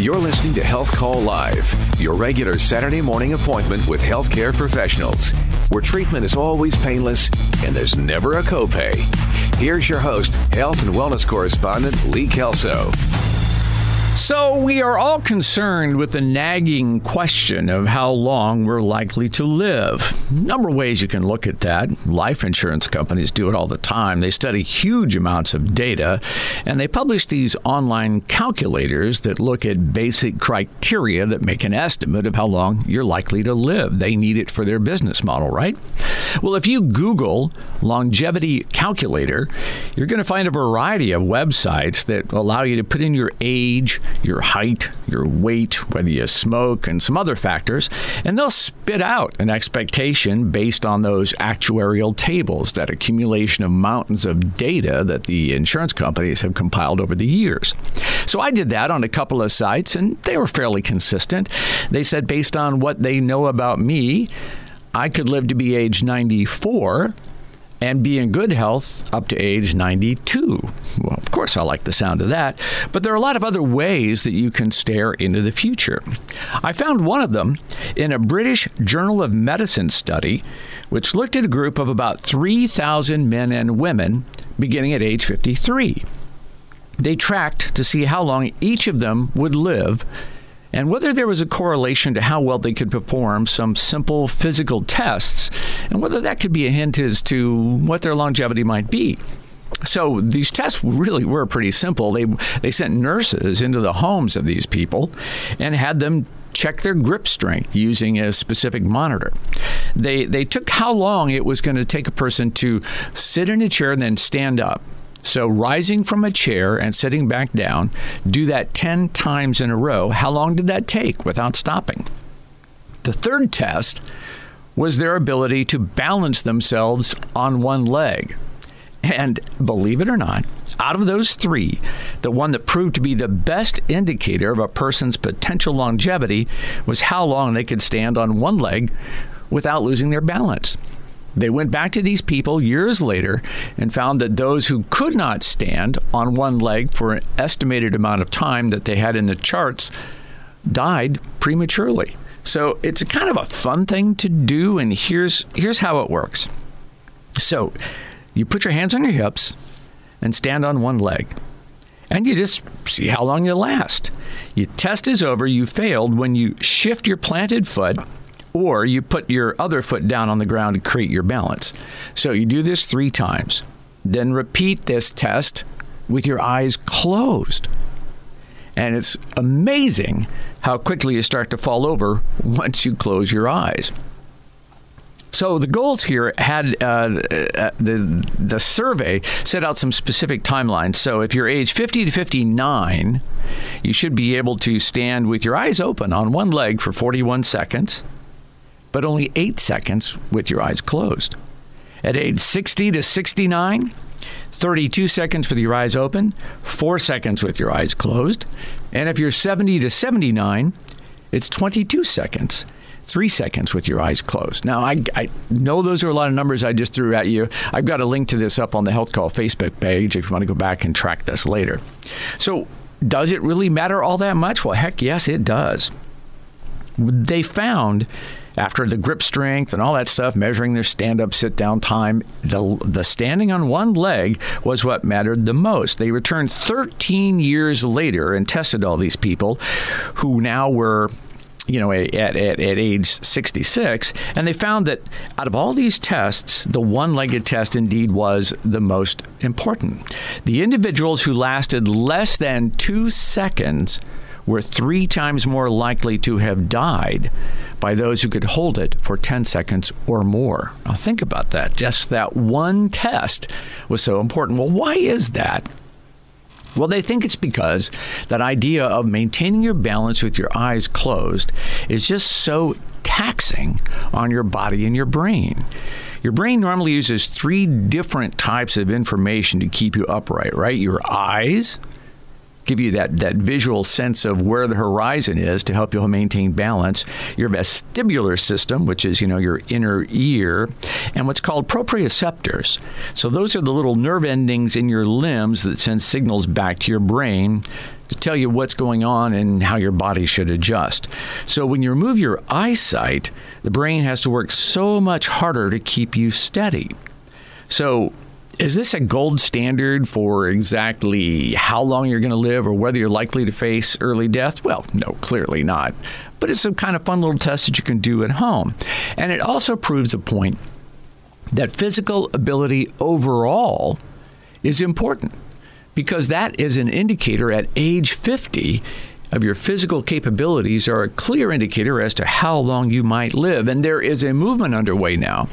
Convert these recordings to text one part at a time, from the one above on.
You're listening to Health Call Live, your regular Saturday morning appointment with healthcare professionals, where treatment is always painless and there's never a copay. Here's your host, health and wellness correspondent Lee Kelso. So, we are all concerned with the nagging question of how long we're likely to live. Number of ways you can look at that. Life insurance companies do it all the time. They study huge amounts of data and they publish these online calculators that look at basic criteria that make an estimate of how long you're likely to live. They need it for their business model, right? Well, if you Google longevity calculator, you're going to find a variety of websites that allow you to put in your age, your height, your weight, whether you smoke, and some other factors, and they'll spit out an expectation based on those actuarial tables, that accumulation of mountains of data that the insurance companies have compiled over the years. So I did that on a couple of sites, and they were fairly consistent. They said, based on what they know about me, I could live to be age 94 and be in good health up to age 92. Well, of course, I like the sound of that, but there are a lot of other ways that you can stare into the future. I found one of them in a British Journal of Medicine study, which looked at a group of about 3,000 men and women beginning at age 53. They tracked to see how long each of them would live and whether there was a correlation to how well they could perform some simple physical tests, and whether that could be a hint as to what their longevity might be. So these tests really were pretty simple. They they sent nurses into the homes of these people and had them check their grip strength using a specific monitor. They they took how long it was going to take a person to sit in a chair and then stand up so, rising from a chair and sitting back down, do that 10 times in a row. How long did that take without stopping? The third test was their ability to balance themselves on one leg. And believe it or not, out of those three, the one that proved to be the best indicator of a person's potential longevity was how long they could stand on one leg without losing their balance. They went back to these people years later and found that those who could not stand on one leg for an estimated amount of time that they had in the charts died prematurely. So it's kind of a fun thing to do, and here's here's how it works. So you put your hands on your hips and stand on one leg. And you just see how long you last. Your test is over, you failed when you shift your planted foot or you put your other foot down on the ground to create your balance. So you do this three times. Then repeat this test with your eyes closed. And it's amazing how quickly you start to fall over once you close your eyes. So the goals here had uh, uh, the the survey set out some specific timelines. So if you're age 50 to 59, you should be able to stand with your eyes open on one leg for 41 seconds but only eight seconds with your eyes closed. At age 60 to 69, 32 seconds with your eyes open, 4 seconds with your eyes closed. And if you're 70 to 79, it's 22 seconds. Three seconds with your eyes closed. Now, I, I, know those are a lot of numbers I just threw at you. I've got a link to this up on the Health Call Facebook page if you want to go back and track this later. So, does it really matter all that much? Well, heck yes, it does. They found after the grip strength and all that stuff, measuring their stand up, sit down time, the, the standing on one leg was what mattered the most. They returned 13 years later and tested all these people who now were you know, at, at, at age 66, and they found that out of all these tests, the one legged test indeed was the most important. The individuals who lasted less than two seconds were three times more likely to have died by those who could hold it for 10 seconds or more. Now, think about that. Just that one test was so important. Well, why is that? Well, they think it's because that idea of maintaining your balance with your eyes closed is just so taxing on your body and your brain. Your brain normally uses three different types of information to keep you upright, right? Your eyes, give you that, that visual sense of where the horizon is to help you maintain balance. Your vestibular system, which is, you know, your inner ear, and what's called proprioceptors. So those are the little nerve endings in your limbs that send signals back to your brain to tell you what's going on and how your body should adjust. So when you remove your eyesight, the brain has to work so much harder to keep you steady. So is this a gold standard for exactly how long you're going to live or whether you're likely to face early death? Well, no, clearly not. But it's some kind of fun little test that you can do at home. And it also proves a point that physical ability overall is important because that is an indicator at age 50 of your physical capabilities are a clear indicator as to how long you might live. And there is a movement underway now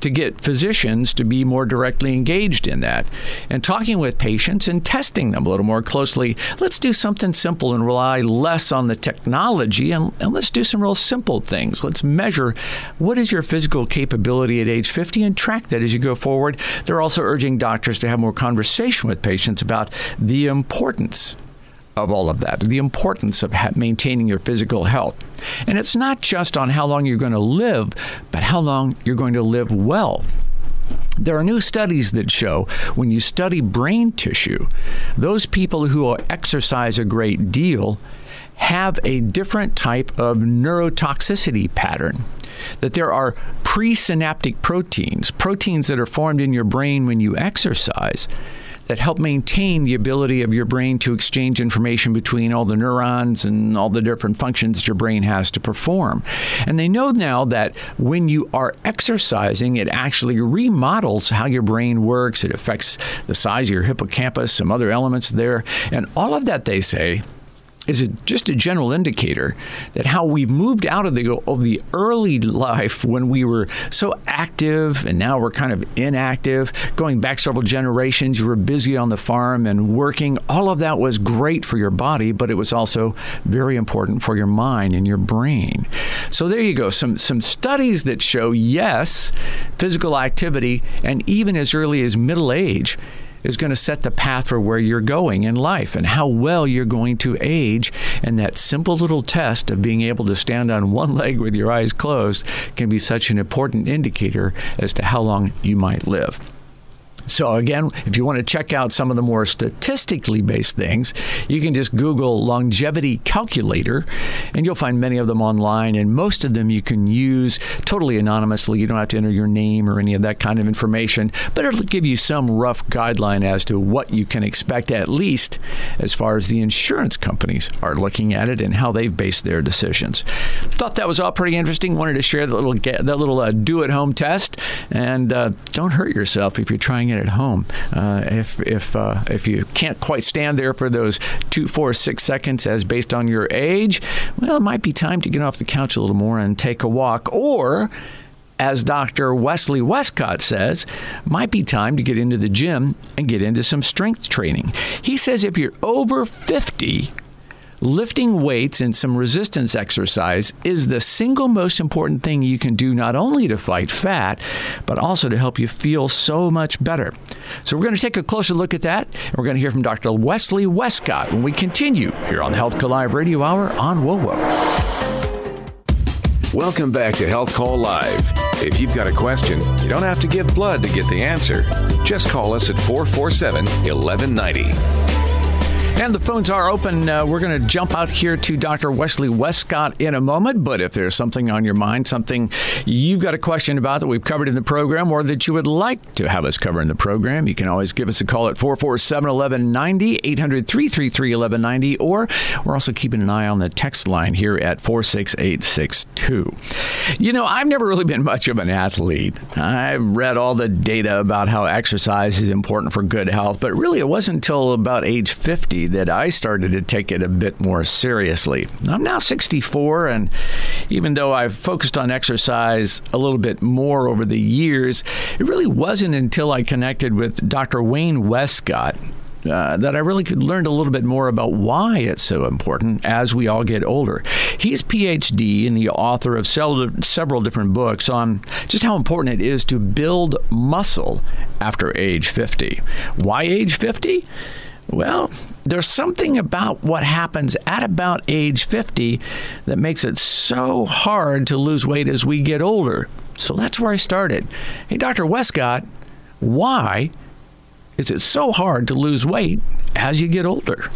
to get physicians to be more directly engaged in that and talking with patients and testing them a little more closely. Let's do something simple and rely less on the technology and, and let's do some real simple things. Let's measure what is your physical capability at age 50 and track that as you go forward. They're also urging doctors to have more conversation with patients about the importance of all of that, the importance of maintaining your physical health. And it's not just on how long you're going to live, but how long you're going to live well. There are new studies that show when you study brain tissue, those people who exercise a great deal have a different type of neurotoxicity pattern. That there are presynaptic proteins, proteins that are formed in your brain when you exercise, that help maintain the ability of your brain to exchange information between all the neurons and all the different functions your brain has to perform. And they know now that when you are exercising, it actually remodels how your brain works. It affects the size of your hippocampus, some other elements there. And all of that, they say, is it just a general indicator that how we've moved out of the of the early life when we were so active and now we're kind of inactive going back several generations you were busy on the farm and working. All of that was great for your body but it was also very important for your mind and your brain. So there you go. Some some studies that show yes physical activity and even as early as middle age is going to set the path for where you're going in life and how well you're going to age. And that simple little test of being able to stand on one leg with your eyes closed can be such an important indicator as to how long you might live. So, again, if you want to check out some of the more statistically based things, you can just Google longevity calculator and you'll find many of them online. And most of them you can use totally anonymously. You don't have to enter your name or any of that kind of information, but it'll give you some rough guideline as to what you can expect, at least as far as the insurance companies are looking at it and how they've based their decisions. Thought that was all pretty interesting. Wanted to share that little, that little uh, do at home test. And uh, don't hurt yourself if you're trying it at home. Uh, if if uh, if you can't quite stand there for those two, four, six seconds as based on your age, well, it might be time to get off the couch a little more and take a walk, or as Dr. Wesley Westcott says, might be time to get into the gym and get into some strength training. He says if you're over 50, lifting weights and some resistance exercise is the single most important thing you can do not only to fight fat, but also to help you feel so much better. So, we're going to take a closer look at that, and we're going to hear from Dr. Wesley Westcott when we continue here on the Health Call Live Radio Hour on WOWO. Welcome back to Health Call Live. If you've got a question, you don't have to give blood to get the answer. Just call us at 447 1190. And the phones are open. Uh, we're going to jump out here to Dr. Wesley Westcott in a moment. But if there's something on your mind, something you've got a question about that we've covered in the program, or that you would like to have us cover in the program, you can always give us a call at 447 1190, 800 333 1190, or we're also keeping an eye on the text line here at 46862. You know, I've never really been much of an athlete. I've read all the data about how exercise is important for good health, but really it wasn't until about age 50 that I started to take it a bit more seriously. I'm now 64, and even though I've focused on exercise a little bit more over the years, it really wasn't until I connected with Dr. Wayne Westcott. Uh, that I really could learn a little bit more about why it's so important as we all get older. He's PhD and the author of several, several different books on just how important it is to build muscle after age 50. Why age 50? Well, there's something about what happens at about age 50 that makes it so hard to lose weight as we get older. So that's where I started. Hey, Dr. Westcott, why is it so hard to lose weight as you get older?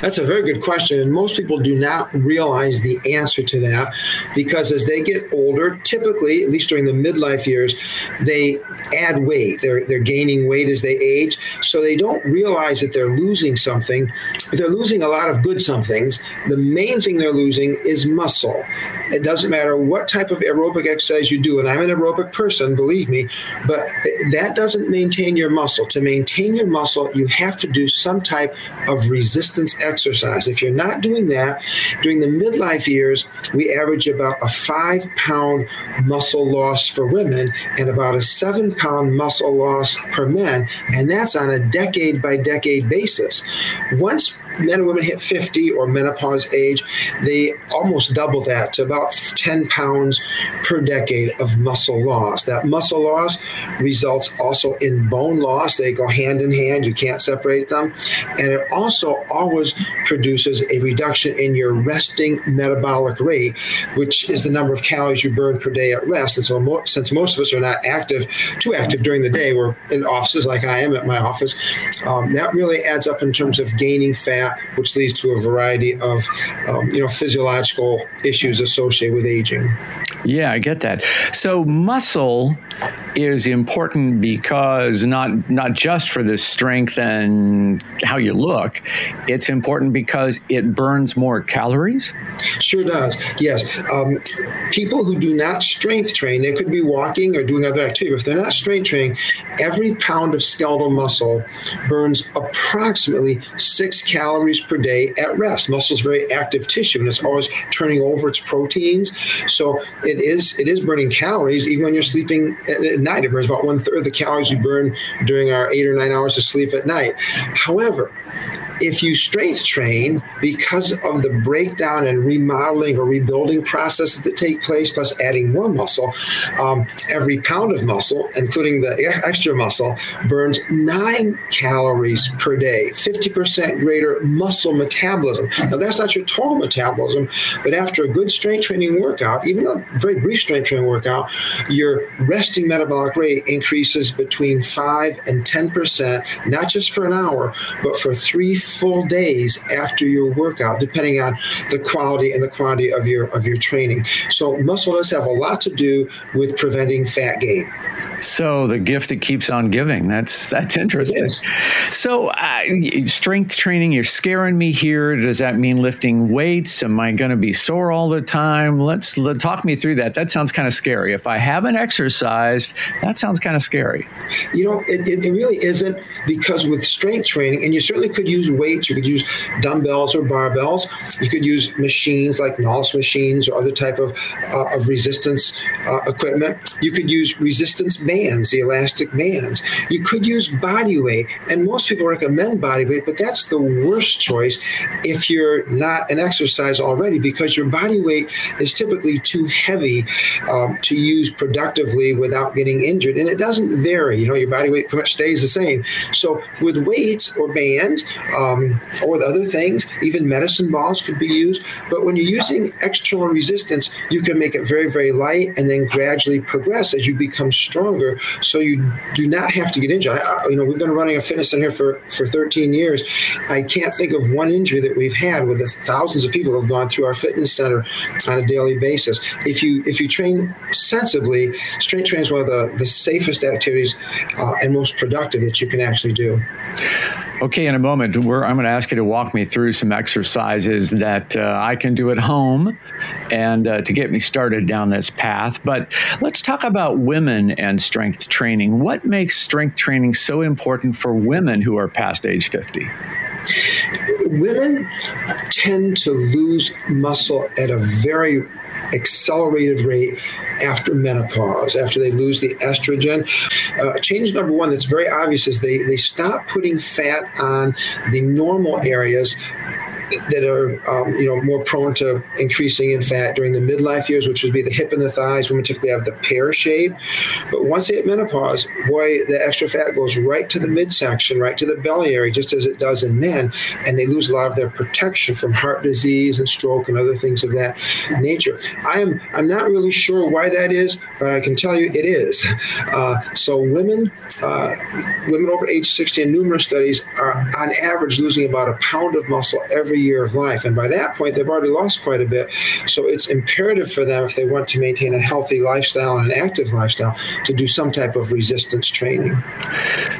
That's a very good question. And most people do not realize the answer to that because as they get older, typically, at least during the midlife years, they add weight. They're, they're gaining weight as they age. So they don't realize that they're losing something. They're losing a lot of good somethings. The main thing they're losing is muscle. It doesn't matter what type of aerobic exercise you do, and I'm an aerobic person, believe me, but that doesn't maintain your muscle. To maintain your muscle, you have to do some type of resistance exercise. If you're not doing that, during the midlife years, we average about a five pound muscle loss for women and about a seven pound muscle loss per men, and that's on a decade by decade basis. Once men and women hit 50 or menopause age, they almost double that to about 10 pounds per decade of muscle loss. That muscle loss results also in bone loss. They go hand in hand, you can't separate them. And it also always produces a reduction in your resting metabolic rate, which is the number of calories you burn per day at rest. And so, since most of us are not active, too active during the day, we're in offices like I am at my office, um, that really adds up in terms of gaining fat which leads to a variety of um, you know physiological issues associated with aging. Yeah, I get that. So muscle is important because not not just for the strength and how you look, it's important because it burns more calories. Sure does. Yes, um, people who do not strength train, they could be walking or doing other activity. If they're not strength training, every pound of skeletal muscle burns approximately six calories per day at rest. Muscle is very active tissue, and it's always turning over its proteins. So it is it is burning calories even when you're sleeping at, night. It burns about one third of the calories you burn during our eight or nine hours of sleep at night. However, if you strength train because of the breakdown and remodeling or rebuilding processes that take place, plus adding more muscle, um, every pound of muscle, including the extra muscle, burns nine calories per day, 50% greater muscle metabolism. Now, that's not your total metabolism, but after a good strength training workout, even a very brief strength training workout, your resting metabolic rate increases between 5 and 10%, not just for an hour, but for three full days after your workout, depending on the quality and the quantity of your of your training. So muscle does have a lot to do with preventing fat gain. So the gift that keeps on giving. That's that's interesting. So uh, strength training. You're scaring me here. Does that mean lifting weights? Am I going to be sore all the time? Let's let, talk me through that. That sounds kind of scary. If I haven't exercised, that sounds kind of scary. You know, it, it really isn't because with strength training, and you certainly could use weights. You could use dumbbells or barbells. You could use machines like Nautilus machines or other type of uh, of resistance uh, equipment. You could use resistance bands, the elastic bands. You could use body weight, and most people recommend body weight, but that's the worst choice if you're not an exercise already because your body weight is typically too heavy um, to use productively without getting injured, and it doesn't vary. You know, your body weight pretty much stays the same. So with weights or bands um, or with other things, even medicine balls could be used. But when you're using external resistance, you can make it very, very light and then gradually progress as you become stronger longer, so you do not have to get injured. I, you know, we've been running a fitness center for for 13 years. I can't think of one injury that we've had with the thousands of people who have gone through our fitness center on a daily basis. If you if you train sensibly, strength training is one of the, the safest activities uh, and most productive that you can actually do. Okay, in a moment, I'm going to ask you to walk me through some exercises that uh, I can do at home and uh, to get me started down this path. But let's talk about women and strength training. What makes strength training so important for women who are past age 50? Women tend to lose muscle at a very accelerated rate after menopause, after they lose the estrogen. Uh, change number one that's very obvious is they, they stop putting fat on the normal areas that are um, you know more prone to increasing in fat during the midlife years, which would be the hip and the thighs. Women typically have the pear shape, but once they hit menopause, boy, the extra fat goes right to the midsection, right to the belly area, just as it does in men, and they lose a lot of their protection from heart disease and stroke and other things of that nature. I am I'm not really sure why that is, but I can tell you it is. Uh, so women uh, women over age 60 in numerous studies are on average losing about a pound of muscle every year of life. And by that point, they've already lost quite a bit. So it's imperative for them, if they want to maintain a healthy lifestyle and an active lifestyle, to do some type of resistance training.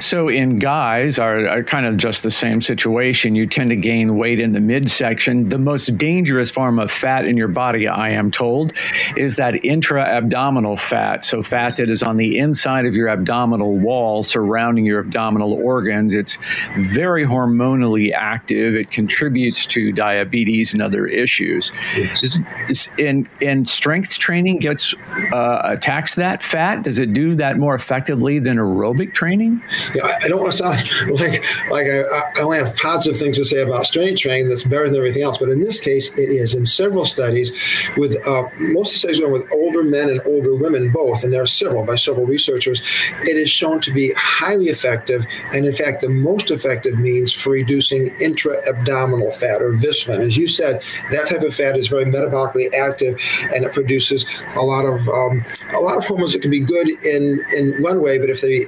So in guys are, are kind of just the same situation. You tend to gain weight in the midsection. The most dangerous form of fat in your body, I am told, is that intra abdominal fat. So fat that is on the inside of your abdominal wall wall surrounding your abdominal organs. It's very hormonally active. It contributes to diabetes and other issues. Yes. and, and strength training gets uh, attacks that fat. Does it do that more effectively than aerobic training? Yeah, I don't want to sound like like I, I only have positive things to say about strength training that's better than everything else, but in this case, it is. In several studies, with uh, most of the studies are with older men and older women both, and there are several by several researchers, it is shown to be highly effective, and in fact, the most effective means for reducing intra abdominal fat or viscin. As you said, that type of fat is very metabolically active, and it produces a lot of um, a lot of hormones that can be good in in one way, but if they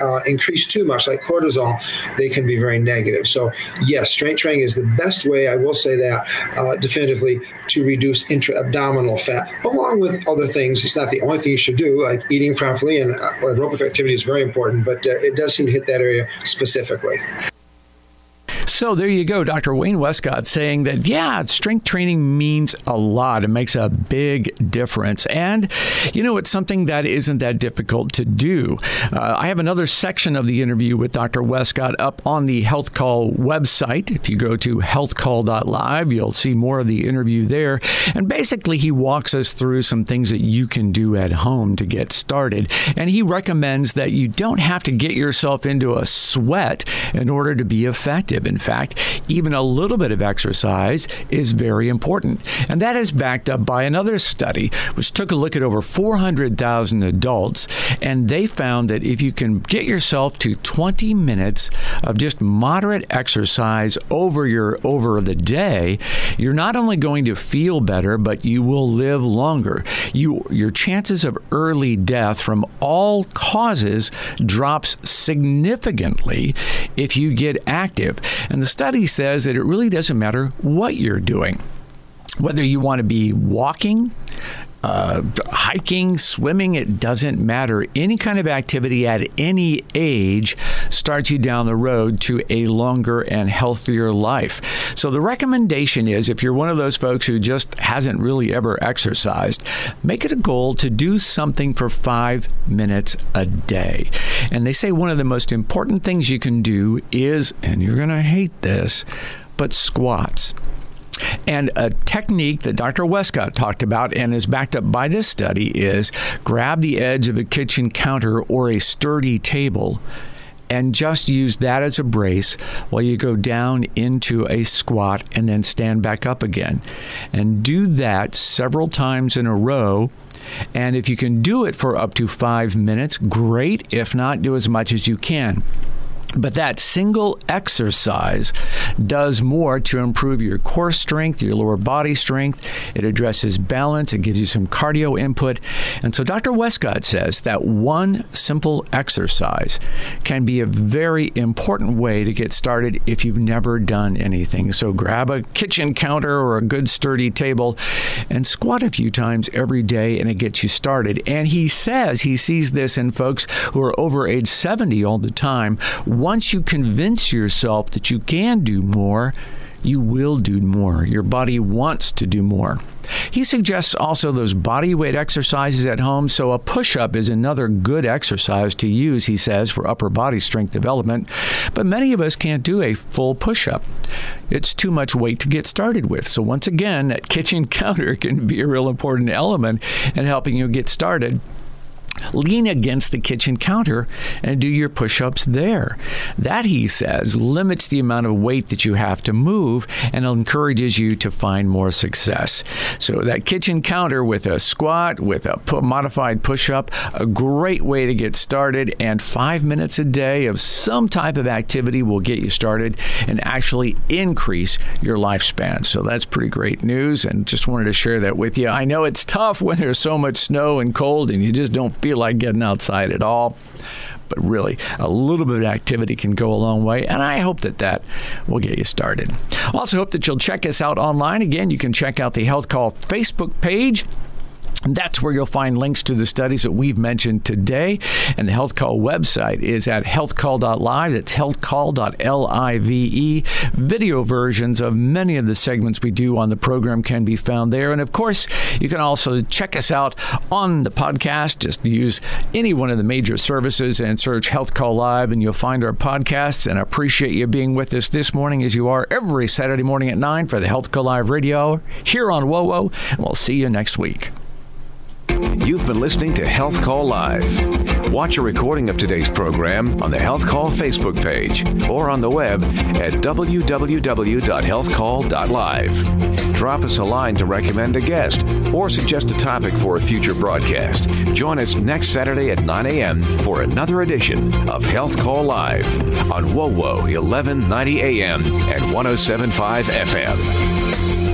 uh, increase too much, like cortisol, they can be very negative. So, yes, strength training is the best way. I will say that uh, definitively to reduce intra-abdominal fat, along with other things. It's not the only thing you should do, like eating properly and uh, aerobic activity is very important, but uh, it does seem to hit that area specifically. So there you go, Dr. Wayne Westcott saying that, yeah, strength training means a lot. It makes a big difference. And, you know, it's something that isn't that difficult to do. Uh, I have another section of the interview with Dr. Westcott up on the Health Call website. If you go to healthcall.live, you'll see more of the interview there. And basically, he walks us through some things that you can do at home to get started. And he recommends that you don't have to get yourself into a sweat in order to be effective. In fact, even a little bit of exercise is very important. And that is backed up by another study, which took a look at over 400,000 adults. And they found that if you can get yourself to 20 minutes of just moderate exercise over your over the day, you're not only going to feel better, but you will live longer. You your chances of early death from all causes drops significantly if you get active. And the study says that it really doesn't matter what you're doing. Whether you want to be walking, uh, hiking, swimming, it doesn't matter. Any kind of activity at any age starts you down the road to a longer and healthier life. So the recommendation is if you're one of those folks who just hasn't really ever exercised, make it a goal to do something for five minutes a day. And they say one of the most important things you can do is, and you're going to hate this, but squats. And a technique that Dr. Westcott talked about and is backed up by this study is grab the edge of a kitchen counter or a sturdy table and just use that as a brace while you go down into a squat and then stand back up again. And do that several times in a row. And if you can do it for up to five minutes, great. If not, do as much as you can. But that single exercise does more to improve your core strength, your lower body strength. It addresses balance, it gives you some cardio input. And so Dr. Westcott says that one simple exercise can be a very important way to get started if you've never done anything. So grab a kitchen counter or a good sturdy table and squat a few times every day, and it gets you started. And he says he sees this in folks who are over age 70 all the time once you convince yourself that you can do more, you will do more. Your body wants to do more. He suggests also those body weight exercises at home. So, a push up is another good exercise to use, he says, for upper body strength development. But many of us can't do a full push up. It's too much weight to get started with. So, once again, that kitchen counter can be a real important element in helping you get started. Lean against the kitchen counter and do your push ups there. That, he says, limits the amount of weight that you have to move and encourages you to find more success. So, that kitchen counter with a squat, with a modified push up, a great way to get started. And five minutes a day of some type of activity will get you started and actually increase your lifespan. So, that's pretty great news. And just wanted to share that with you. I know it's tough when there's so much snow and cold and you just don't feel like getting outside at all. But really, a little bit of activity can go a long way, and I hope that that will get you started. Also, hope that you'll check us out online. Again, you can check out the Health Call Facebook page. That's where you'll find links to the studies that we've mentioned today. And the Health Call website is at healthcall.live. That's healthcall.live. Video versions of many of the segments we do on the program can be found there. And of course, you can also check us out on the podcast. Just use any one of the major services and search Health Call Live, and you'll find our podcasts. And I appreciate you being with us this morning as you are every Saturday morning at 9 for the Health Call Live radio here on WOWO. And we'll see you next week. You've been listening to Health Call Live. Watch a recording of today's program on the Health Call Facebook page or on the web at www.healthcall.live. Drop us a line to recommend a guest or suggest a topic for a future broadcast. Join us next Saturday at 9 a.m. for another edition of Health Call Live on WOWO 1190 a.m. and 1075 FM.